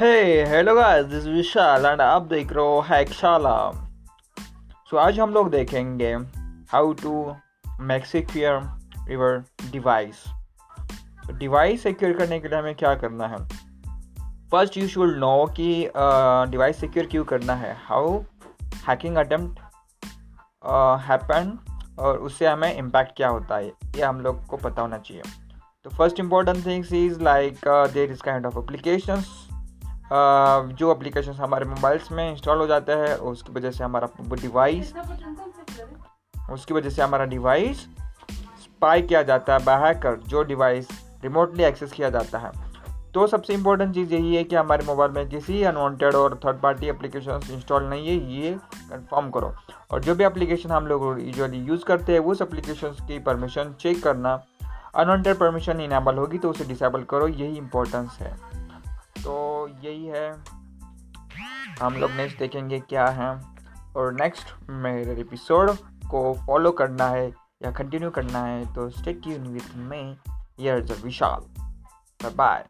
Hey hello guys this Vishal and आप देख रहे हो हैकशाला सो आज हम लोग देखेंगे how to make secure your device device secure करने के लिए हमें क्या करना है? फ़र्स्ट यू शुड नो कि डिवाइस सिक्योर क्यों करना है? हाउ हैकिंग अटेम्प्ट हैपन और उससे हमें इम्पैक्ट क्या होता है? ये हम लोग को पता होना चाहिए। तो first important things is like there is kind of applications जो एप्लीकेशन हमारे मोबाइल्स में इंस्टॉल हो जाता है, उसकी वजह से हमारा डिवाइस उसकी वजह से हमारा डिवाइस स्पाई किया जाता है बाहर जो डिवाइस रिमोटली एक्सेस किया जाता है। तो सबसे इम्पोर्टेंट चीज़ यही है कि हमारे मोबाइल में किसी अनवांटेड और थर्ड पार्टी एप्लीकेशन इंस्टॉल नहीं है, ये कंफर्म करो। और जो भी एप्लीकेशन हम लोग यूजुअली यूज़ करते हैं, उस एप्लीकेशन की परमिशन चेक करना अनवांटेड परमिशन इनेबल होगी तो उसे डिसेबल करो, यही इंपॉर्टेंस है। तो यही है। हम लोग नेक्स्ट देखेंगे क्या है। और नेक्स्ट मेरे एपिसोड को फॉलो करना है या कंटिन्यू करना है तो stay tune with me yours Vishal bye